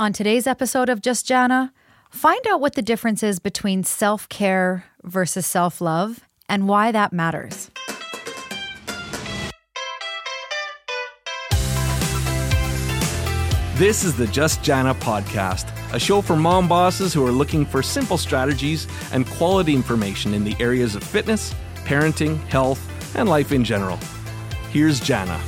On today's episode of Just Jana, find out what the difference is between self care versus self love and why that matters. This is the Just Jana podcast, a show for mom bosses who are looking for simple strategies and quality information in the areas of fitness, parenting, health, and life in general. Here's Jana.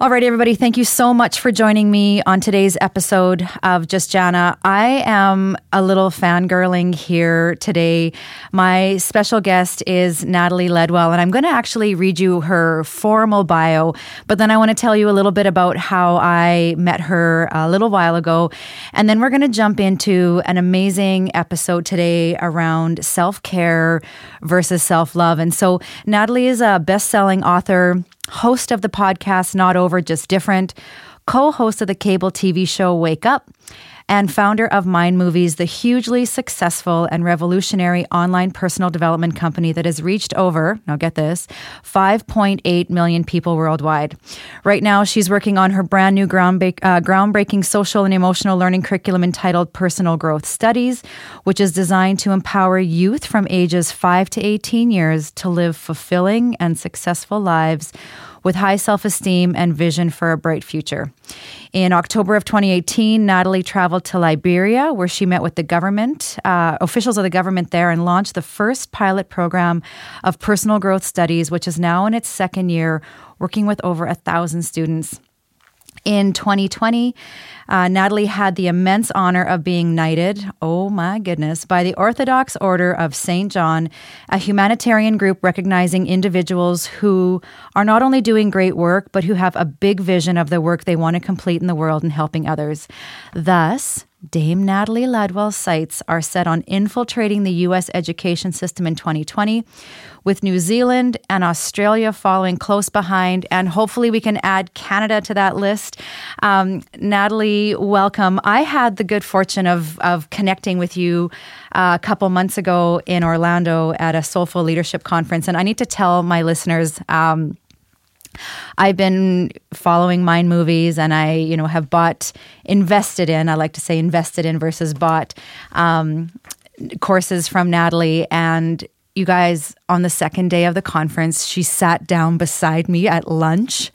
All right, everybody, thank you so much for joining me on today's episode of Just Jana. I am a little fangirling here today. My special guest is Natalie Ledwell, and I'm going to actually read you her formal bio, but then I want to tell you a little bit about how I met her a little while ago. And then we're going to jump into an amazing episode today around self care versus self love. And so, Natalie is a best selling author host of the podcast Not Over, Just Different, co host of the cable TV show Wake Up, and founder of Mind Movies, the hugely successful and revolutionary online personal development company that has reached over, now get this, 5.8 million people worldwide. Right now, she's working on her brand new groundbreak, uh, groundbreaking social and emotional learning curriculum entitled Personal Growth Studies, which is designed to empower youth from ages 5 to 18 years to live fulfilling and successful lives with high self esteem and vision for a bright future. In October of 2018, Natalie traveled to Liberia, where she met with the government, uh, officials of the government there, and launched the first pilot program of personal growth studies, which is now in its second year, working with over a thousand students. In 2020, uh, Natalie had the immense honor of being knighted, oh my goodness, by the Orthodox Order of St. John, a humanitarian group recognizing individuals who are not only doing great work, but who have a big vision of the work they want to complete in the world and helping others. Thus, Dame Natalie Ledwell's sights are set on infiltrating the U.S. education system in 2020, with New Zealand and Australia following close behind. And hopefully, we can add Canada to that list. Um, Natalie, welcome. I had the good fortune of, of connecting with you uh, a couple months ago in Orlando at a Soulful Leadership Conference. And I need to tell my listeners. Um, I've been following Mind Movies, and I, you know, have bought, invested in. I like to say invested in versus bought um, courses from Natalie, and you guys on the second day of the conference, she sat down beside me at lunch,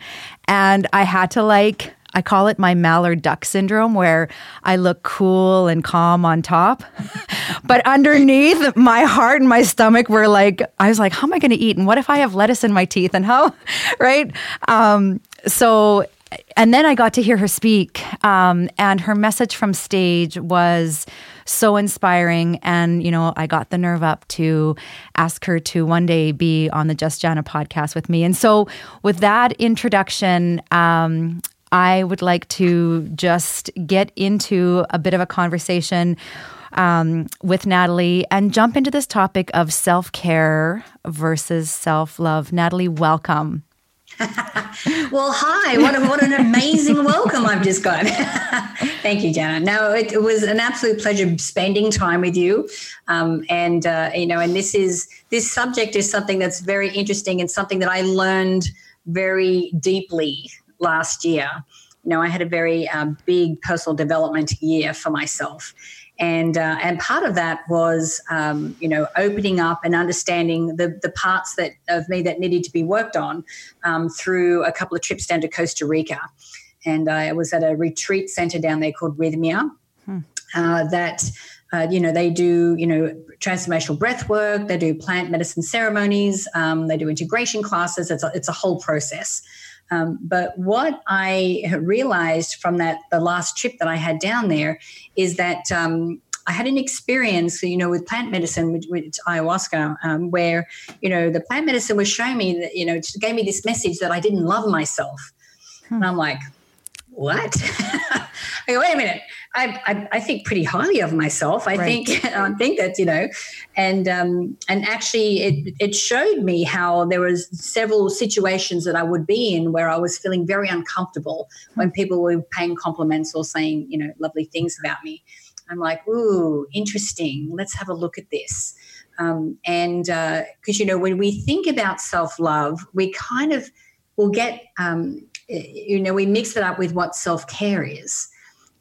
and I had to like I call it my mallard duck syndrome, where I look cool and calm on top. but underneath, my heart and my stomach were like, I was like, how am I going to eat? And what if I have lettuce in my teeth? And how, right? Um, so, and then I got to hear her speak. Um, and her message from stage was so inspiring. And, you know, I got the nerve up to ask her to one day be on the Just Jana podcast with me. And so, with that introduction, um, I would like to just get into a bit of a conversation um, with Natalie and jump into this topic of self care versus self love. Natalie, welcome. well, hi. What, a, what an amazing welcome I've just got. Thank you, Jana. No, it, it, was an absolute pleasure spending time with you. Um, and, uh, you know, and this is, this subject is something that's very interesting and something that I learned very deeply last year. You know, I had a very um, big personal development year for myself. And, uh, and part of that was, um, you know, opening up and understanding the, the parts that of me that needed to be worked on um, through a couple of trips down to Costa Rica. And I was at a retreat center down there called Rythmia hmm. uh, that uh, you know, they do, you know, transformational breath work, they do plant medicine ceremonies, um, they do integration classes. It's a, it's a whole process. Um, but what I realized from that the last trip that I had down there is that um, I had an experience, you know, with plant medicine, with, with ayahuasca, um, where you know the plant medicine was showing me that you know it gave me this message that I didn't love myself, hmm. and I'm like, what? I go, wait a minute. I, I, I, think pretty highly of myself. I right. think I think that you know, and um, and actually it it showed me how there was several situations that I would be in where I was feeling very uncomfortable when people were paying compliments or saying you know lovely things about me. I'm like, ooh, interesting. Let's have a look at this. Um, and because uh, you know when we think about self love, we kind of will get um, you know, we mix it up with what self care is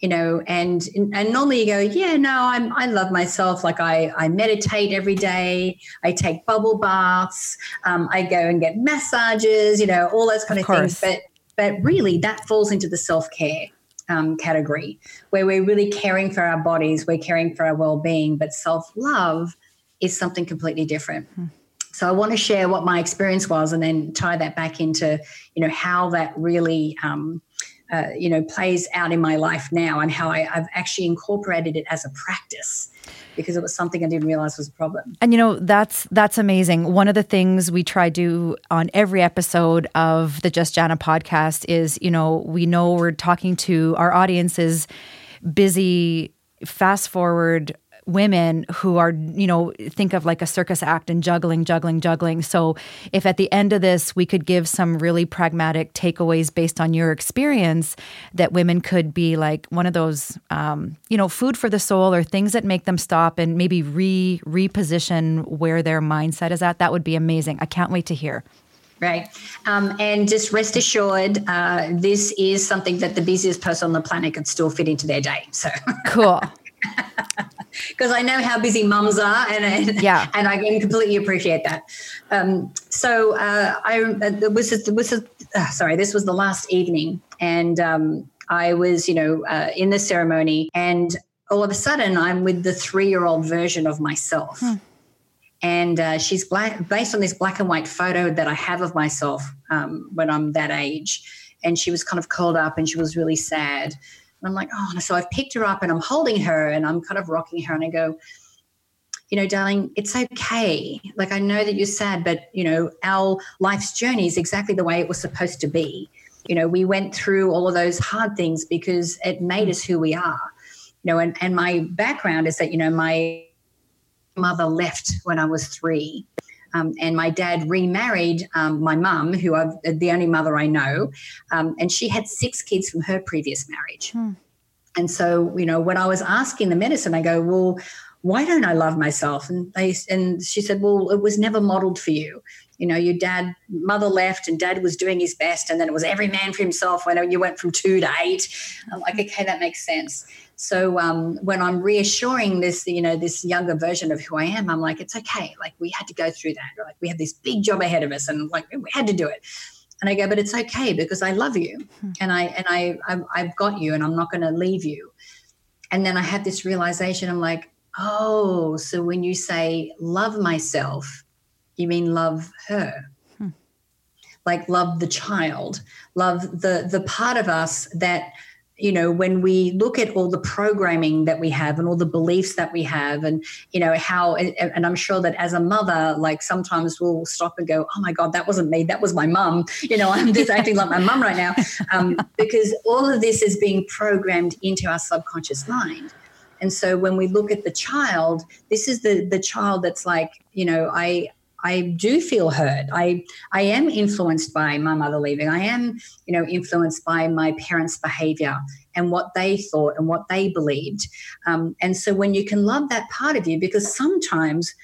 you know and and normally you go yeah no i'm i love myself. Like i i meditate every day. I take bubble baths. Um, i go and get massages you know all those kind of, of things. but but really that falls into the self-care um, category where we're really caring for our bodies we're caring for our well-being but self-love is something completely different. Hmm. so i want to share what my experience was and then tie that back into you know how that really um, uh, you know plays out in my life now and how I, I've actually incorporated it as a practice because it was something I didn't realize was a problem. And you know, that's that's amazing. One of the things we try to do on every episode of the Just Jana podcast is, you know, we know we're talking to our audiences busy fast forward women who are, you know, think of like a circus act and juggling, juggling, juggling. So if at the end of this we could give some really pragmatic takeaways based on your experience, that women could be like one of those, um, you know, food for the soul or things that make them stop and maybe re reposition where their mindset is at, that would be amazing. I can't wait to hear. Right. Um, and just rest assured, uh, this is something that the busiest person on the planet could still fit into their day. So cool. because I know how busy mums are, and, and yeah, and I can completely appreciate that. Um, so uh, I uh, was was uh, sorry, this was the last evening, and um, I was you know uh, in the ceremony, and all of a sudden I'm with the three year old version of myself. Hmm. And uh, she's black, based on this black and white photo that I have of myself um, when I'm that age. And she was kind of curled up and she was really sad. And I'm like, oh, so I've picked her up and I'm holding her and I'm kind of rocking her and I go, you know, darling, it's okay. Like, I know that you're sad, but, you know, our life's journey is exactly the way it was supposed to be. You know, we went through all of those hard things because it made us who we are. You know, and, and my background is that, you know, my mother left when I was three. Um, and my dad remarried um, my mum, who I'm the only mother I know, um, and she had six kids from her previous marriage. Hmm. And so, you know, when I was asking the medicine, I go, well, why don't I love myself? And they and she said, well, it was never modeled for you. You know, your dad, mother left, and dad was doing his best, and then it was every man for himself. When you went from two to eight, I'm like, okay, that makes sense. So um, when I'm reassuring this, you know, this younger version of who I am, I'm like, it's okay. Like we had to go through that. Like we have this big job ahead of us, and like we had to do it. And I go, but it's okay because I love you, hmm. and I and I I've, I've got you, and I'm not going to leave you. And then I had this realization. I'm like, oh, so when you say love myself, you mean love her? Hmm. like love the child love the the part of us that you know when we look at all the programming that we have and all the beliefs that we have and you know how and i'm sure that as a mother like sometimes we'll stop and go oh my god that wasn't me that was my mum. You know i'm just acting like my mum right now. Um, because all of this is being programmed into our subconscious mind. And so when we look at the child this is the the child that's like you know i I do feel hurt. I I am influenced by my mother leaving. I am, you know, influenced by my parents' behavior and what they thought and what they believed. Um, and so when you can love that part of you, because sometimes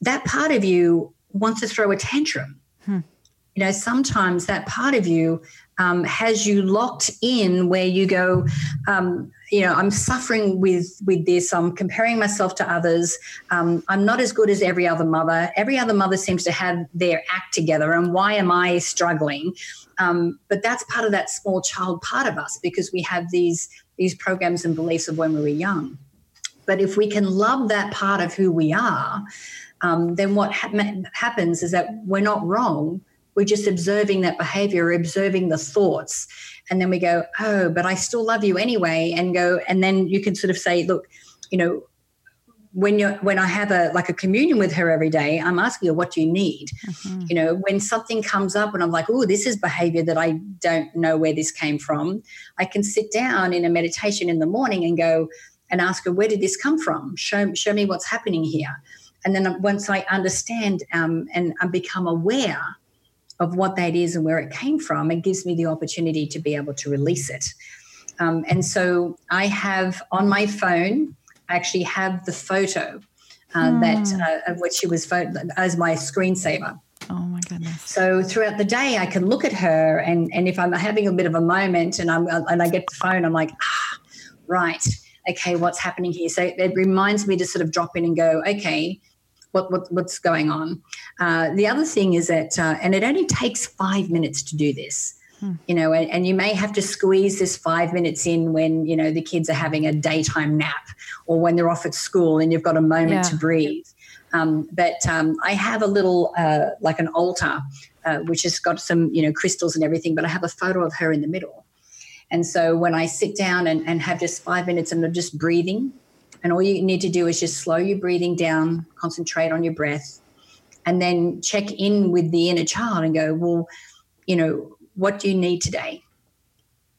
that part of you wants to throw a tantrum. Hmm. You know, sometimes that part of you um, has you locked in where you go, um, you know, I'm suffering with with this. I'm comparing myself to others. Um, I'm not as good as every other mother. Every other mother seems to have their act together, and why am I struggling? Um, but that's part of that small child part of us because we have these these programs and beliefs of when we were young. But if we can love that part of who we are, um, then what ha- happens is that we're not wrong we're just observing that behavior, observing the thoughts. And then we go, oh, but I still love you anyway. And go, and then you can sort of say, look, you know, when you when I have a like a communion with her every day, I'm asking her, what do you need? Mm-hmm. You know, when something comes up and I'm like, oh, this is behavior that I don't know where this came from, I can sit down in a meditation in the morning and go and ask her, where did this come from? Show show me what's happening here. And then once I understand um, and I become aware of what that is and where it came from, it gives me the opportunity to be able to release it. Um, and so I have on my phone, I actually have the photo uh, mm. that uh, of which she was as my screensaver. Oh my goodness! So throughout the day, I can look at her, and and if I'm having a bit of a moment, and I'm and I get the phone, I'm like, ah, right, okay, what's happening here? So it reminds me to sort of drop in and go, okay. What, what, what's going on? Uh, the other thing is that, uh, and it only takes five minutes to do this. Hmm. You know, and, and, you may have to squeeze this five minutes in when, you know, the kids are having a daytime nap or when they're off at school and you've got a moment yeah. to breathe. Um, but um, I have a little, uh, like an altar, uh, which has got some, you know, crystals and everything, but I have a photo of her in the middle. And so when I sit down and, and have just five minutes and I'm just breathing, and all you need to do is just slow your breathing down, concentrate on your breath, and then check in with the inner child and go, well, you know, what do you need today?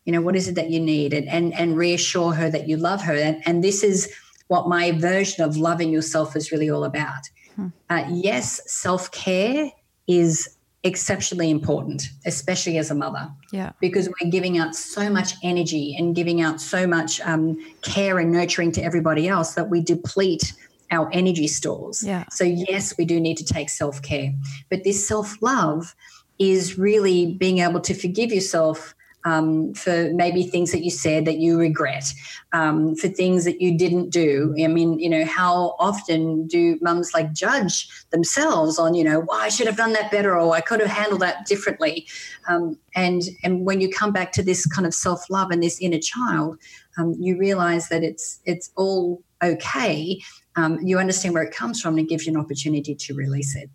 You know, what is it that you need? And and, and reassure her that you love her. And, and this is what my version of loving yourself is really all about. Hmm. Uh, yes, self care is exceptionally important, especially as a mother. Yeah. Because we're giving out so much energy and giving out so much um, care and nurturing to everybody else that we deplete our energy stores. Yeah. So, yes, we do need to take self care. But this self love is really being able to forgive yourself um, for maybe things that you said that you regret, um, for things that you didn't do. I mean, you know, how often do mums like judge themselves on, you know, why well, I should have done that better or I could have handled that differently. Um, and and when you come back to this kind of self love and this inner child, um, you realize that it's it's all okay. Um, you understand where it comes from and it gives you an opportunity to release it.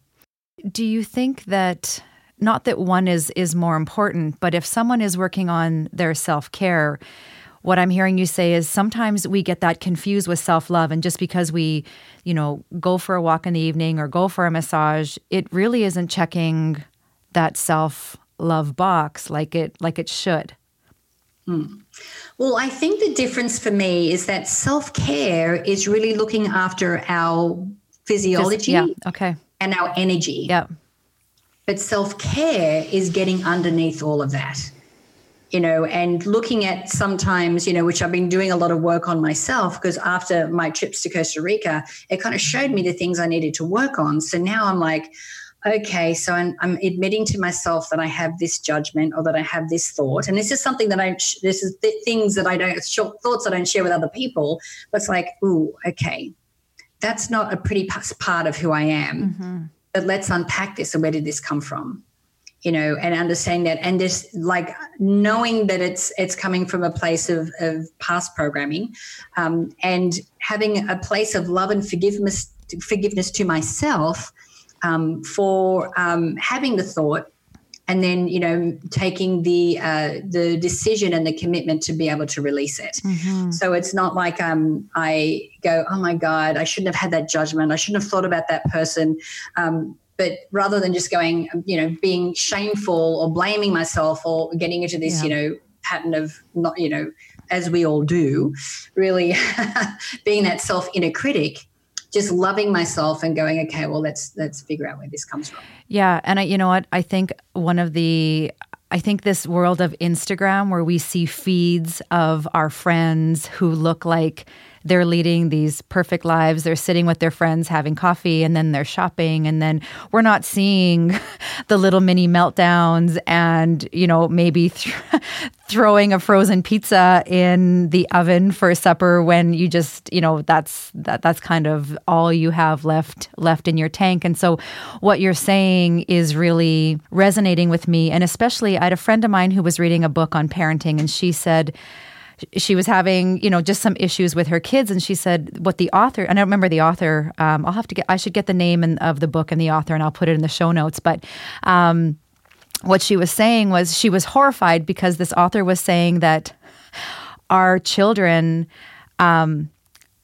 Do you think that not that one is is more important, but if someone is working on their self-care, what I'm hearing you say is sometimes we get that confused with self-love and just because we, you know, go for a walk in the evening or go for a massage, it really isn't checking that self-love box like it like it should. Hmm. Well, I think the difference for me is that self care is really looking after our physiology yeah, okay. and our energy. Yeah. But self care is getting underneath all of that, you know, and looking at sometimes, you know, which I've been doing a lot of work on myself because after my trips to Costa Rica, it kind of showed me the things I needed to work on. So now I'm like, okay, so I'm, I'm, admitting to myself that I have this judgment or that I have this thought, and this is something that I this is th- things that I don't thoughts I don't share with other people. But it's like, ooh, okay, that's not a pretty part of who I am. Mm-hmm but let's unpack this and where did this come from? You know and understanding that and just like knowing that it's it's coming from a place of, of past programming um, and having a place of love and forgiveness forgiveness to myself um, for um, having the thought and then you know taking the uh, the decision and the commitment to be able to release it. Mm-hmm. So it's not like um, I go, oh my god, I shouldn't have had that judgment. I shouldn't have thought about that person. Um, but rather than just going, you know, being shameful or blaming myself or getting into this, yeah. you know, pattern of not, you know, as we all do, really being that self inner critic just loving myself and going, okay, well, let's let's figure out where this comes from. Yeah, and I, you know what? I think one of the I think this world of Instagram where we see feeds of our friends who look like they're leading these perfect lives. They're sitting with their friends having coffee and then they're shopping. And then we're not seeing the little mini meltdowns and, you know, maybe th- throwing a frozen pizza in the oven for supper when you just, you know, that's that that's kind of all you have left left in your tank. And so what you're saying is really resonating with me. And especially I had a friend of mine who was reading a book on parenting and she said, she was having, you know, just some issues with her kids, and she said what the author. And I remember the author. Um, I'll have to get. I should get the name and, of the book and the author, and I'll put it in the show notes. But um, what she was saying was she was horrified because this author was saying that our children. Um,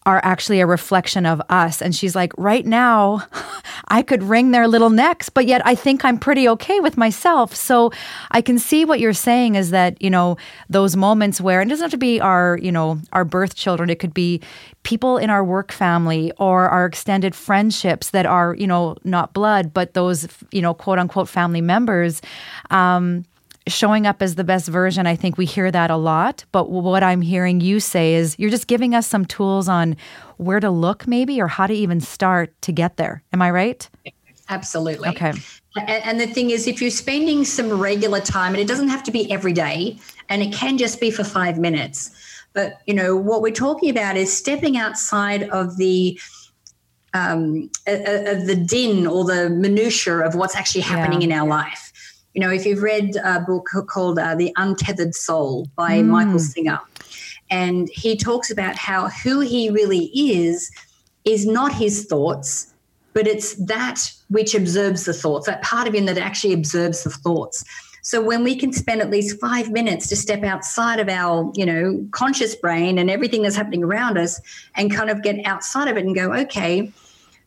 are actually a reflection of us. And she's like, right now, I could wring their little necks, but yet I think I'm pretty okay with myself. So I can see what you're saying is that, you know, those moments where it doesn't have to be our, you know, our birth children, it could be people in our work family or our extended friendships that are, you know, not blood, but those, you know, quote unquote family members. Um, showing up as the best version, I think we hear that a lot. But what I'm hearing you say is you're just giving us some tools on where to look, maybe, or how to even start to get there. Am I right? Absolutely. Okay. And the thing is, if you're spending some regular time, and it doesn't have to be every day, and it can just be for five minutes. But you know what we're talking about is stepping outside of the um, of the din or the minutia of what's actually happening yeah. in our life. You know, if you've read a book called uh, The Untethered Soul by mm. Michael Singer, and he talks about how who he really is is not his thoughts, but it's that which observes the thoughts, that part of him that actually observes the thoughts. So when we can spend at least five minutes to step outside of our, you know, conscious brain and everything that's happening around us and kind of get outside of it and go, okay,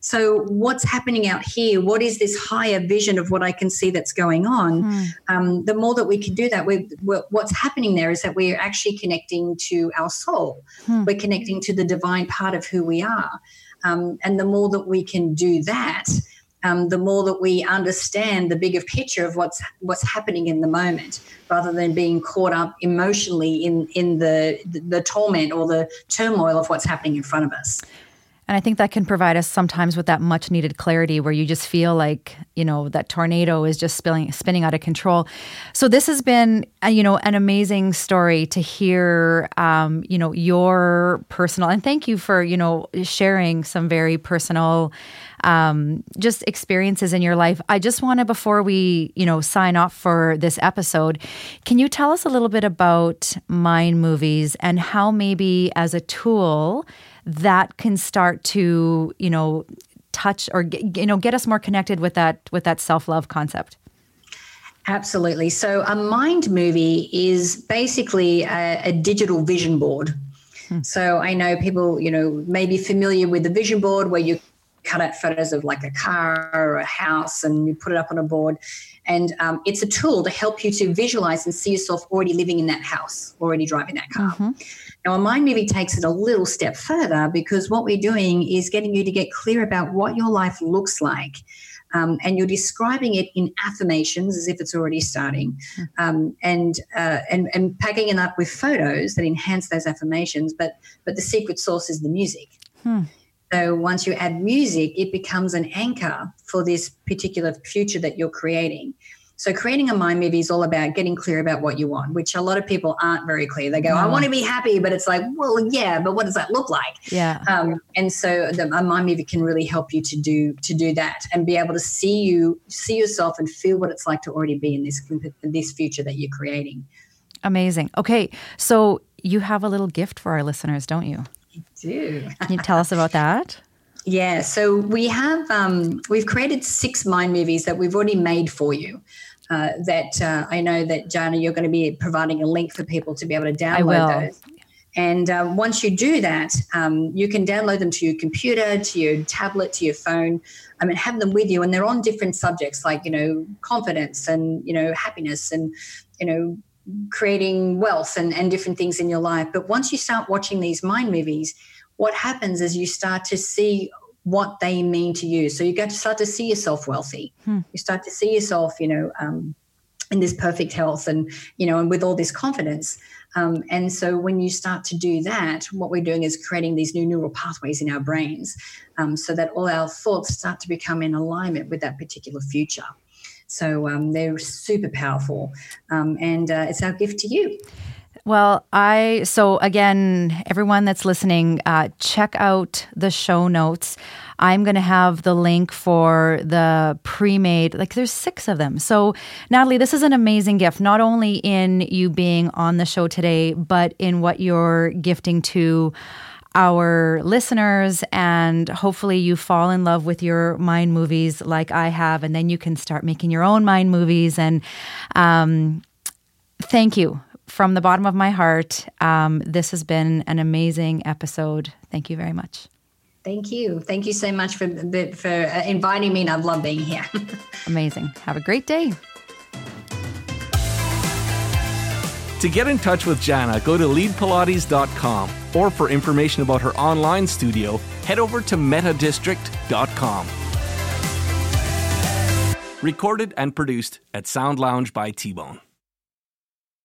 so, what's happening out here? What is this higher vision of what I can see that's going on? Mm. Um, the more that we can do that, we're, what's happening there is that we're actually connecting to our soul. Mm. We're connecting to the divine part of who we are. Um, and the more that we can do that, um, the more that we understand the bigger picture of what's what's happening in the moment, rather than being caught up emotionally in in the the, the torment or the turmoil of what's happening in front of us. And I think that can provide us sometimes with that much needed clarity where you just feel like, you know, that tornado is just spilling, spinning out of control. So this has been, uh, you know, an amazing story to hear, um, you know, your personal, and thank you for, you know, sharing some very personal, um, just experiences in your life. I just want to, before we, you know, sign off for this episode, can you tell us a little bit about Mind Movies and how maybe as a tool, that can start to you know touch or you know get us more connected with that with that self-love concept. Absolutely. So a mind movie is basically a, a digital vision board. Hmm. so i know people you know may be familiar with the vision board where you cut out photos of like a car or a house and you put it up on a board. And um, it's a tool to help you to visualize and see yourself already living in that house already driving that car. Mm-hmm. Now, a mind movie takes it a little step further because what we're doing is getting you to get clear about what your life looks like. Um, and you're describing it in affirmations as if it's already starting, hmm. um, and, uh, and and packing it up with photos that enhance those affirmations. But but the secret source is the music. Hmm. So once you add music, it becomes an anchor for this particular future that you're creating. So creating a mind movie is all about getting clear about what you want, which a lot of people aren't very clear. They go. I want to be happy, but it's like, well, yeah, but what does that look like? Yeah. Um, and so the, a mind movie can really help you to do to do that and be able to see you see yourself and feel what it's like to already be in this this future that you're creating. Amazing. Okay, so you have a little gift for our listeners, don't you? I do. Can you tell us about that? Yeah, so we have um, we've created six mind movies that we've already made for you. Uh, that uh, I know that Jana, you're going to be providing a link for people to be able to download those. And um, once you do that, um, you can download them to your computer, to your tablet, to your phone, I mean, have them with you. And they're on different subjects like, you know, confidence and, you know, happiness and, you know, creating wealth and, and different things in your life. But once you start watching these mind movies, what happens is you start to see what they mean to you. So you get to start to see yourself wealthy. Hmm. You start to see yourself, you know, um, in this perfect health and you know, and with all this confidence. Um, and so when you start to do that, what we're doing is creating these new neural pathways in our brains, um, so that all our thoughts start to become in alignment with that particular future. So um, they're super powerful, um, and uh, it's our gift to you. Well, I, so again, everyone that's listening, uh, check out the show notes. I'm going to have the link for the pre made, like there's six of them. So, Natalie, this is an amazing gift, not only in you being on the show today, but in what you're gifting to our listeners. And hopefully, you fall in love with your mind movies like I have. And then you can start making your own mind movies. And um, thank you from the bottom of my heart, um, this has been an amazing episode. Thank you very much. Thank you. Thank you so much for for uh, inviting me. And I love being here. amazing. Have a great day. To get in touch with Jana, go to leadpilates.com or for information about her online studio, head over to metadistrict.com. Recorded and produced at Sound Lounge by T Bone.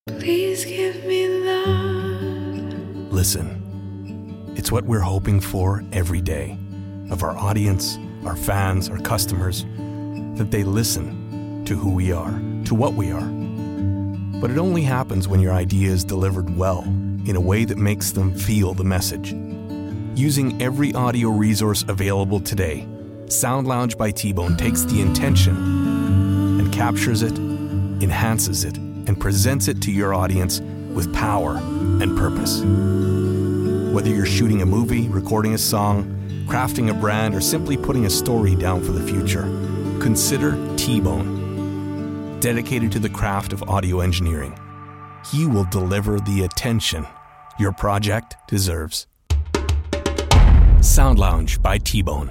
Please give me love. Listen, it's what we're hoping for every day of our audience, our fans, our customers, that they listen to who we are, to what we are. But it only happens when your idea is delivered well, in a way that makes them feel the message. Using every audio resource available today, Sound Lounge by T Bone takes the intention and captures it, enhances it, and presents it to your audience with power and purpose. Whether you're shooting a movie, recording a song, crafting a brand, or simply putting a story down for the future, consider T Bone, dedicated to the craft of audio engineering. He will deliver the attention your project deserves. Sound Lounge by T Bone.